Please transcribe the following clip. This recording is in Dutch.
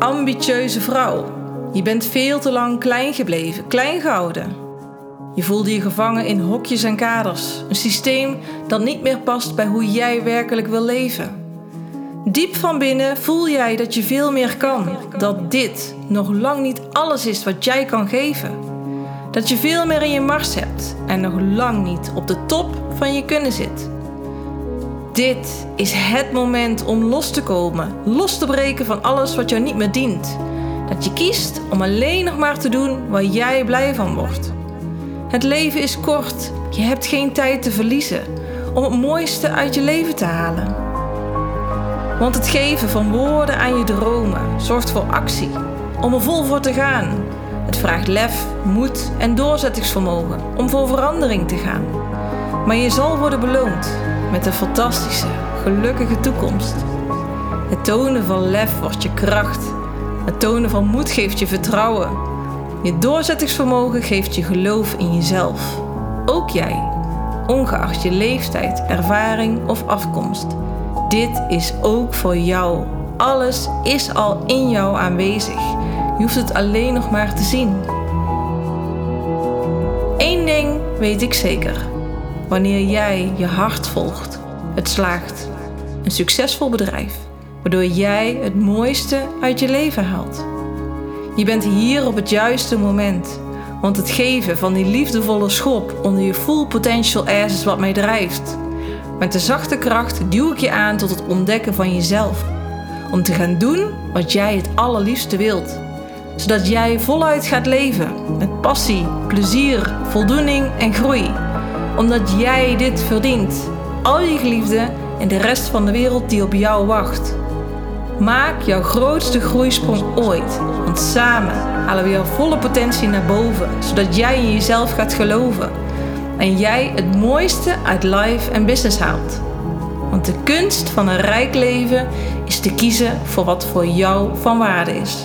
ambitieuze vrouw. Je bent veel te lang klein gebleven, klein gehouden. Je voelde je gevangen in hokjes en kaders, een systeem dat niet meer past bij hoe jij werkelijk wil leven. Diep van binnen voel jij dat je veel meer kan, dat dit nog lang niet alles is wat jij kan geven. Dat je veel meer in je mars hebt en nog lang niet op de top van je kunnen zit. Dit is het moment om los te komen, los te breken van alles wat jou niet meer dient. Dat je kiest om alleen nog maar te doen waar jij blij van wordt. Het leven is kort, je hebt geen tijd te verliezen om het mooiste uit je leven te halen. Want het geven van woorden aan je dromen zorgt voor actie, om er vol voor te gaan. Het vraagt lef, moed en doorzettingsvermogen om voor verandering te gaan. Maar je zal worden beloond met een fantastische, gelukkige toekomst. Het tonen van lef wordt je kracht. Het tonen van moed geeft je vertrouwen. Je doorzettingsvermogen geeft je geloof in jezelf. Ook jij, ongeacht je leeftijd, ervaring of afkomst. Dit is ook voor jou. Alles is al in jou aanwezig. Je hoeft het alleen nog maar te zien. Eén ding weet ik zeker. Wanneer jij je hart volgt, het slaagt. Een succesvol bedrijf, waardoor jij het mooiste uit je leven haalt. Je bent hier op het juiste moment, want het geven van die liefdevolle schop onder je full potential ass is wat mij drijft. Met de zachte kracht duw ik je aan tot het ontdekken van jezelf. Om te gaan doen wat jij het allerliefste wilt. Zodat jij voluit gaat leven met passie, plezier, voldoening en groei. Omdat jij dit verdient. Al je geliefden en de rest van de wereld die op jou wacht. Maak jouw grootste groeisprong ooit. Want samen halen we jouw volle potentie naar boven. Zodat jij in jezelf gaat geloven en jij het mooiste uit life en business haalt. Want de kunst van een rijk leven is te kiezen voor wat voor jou van waarde is.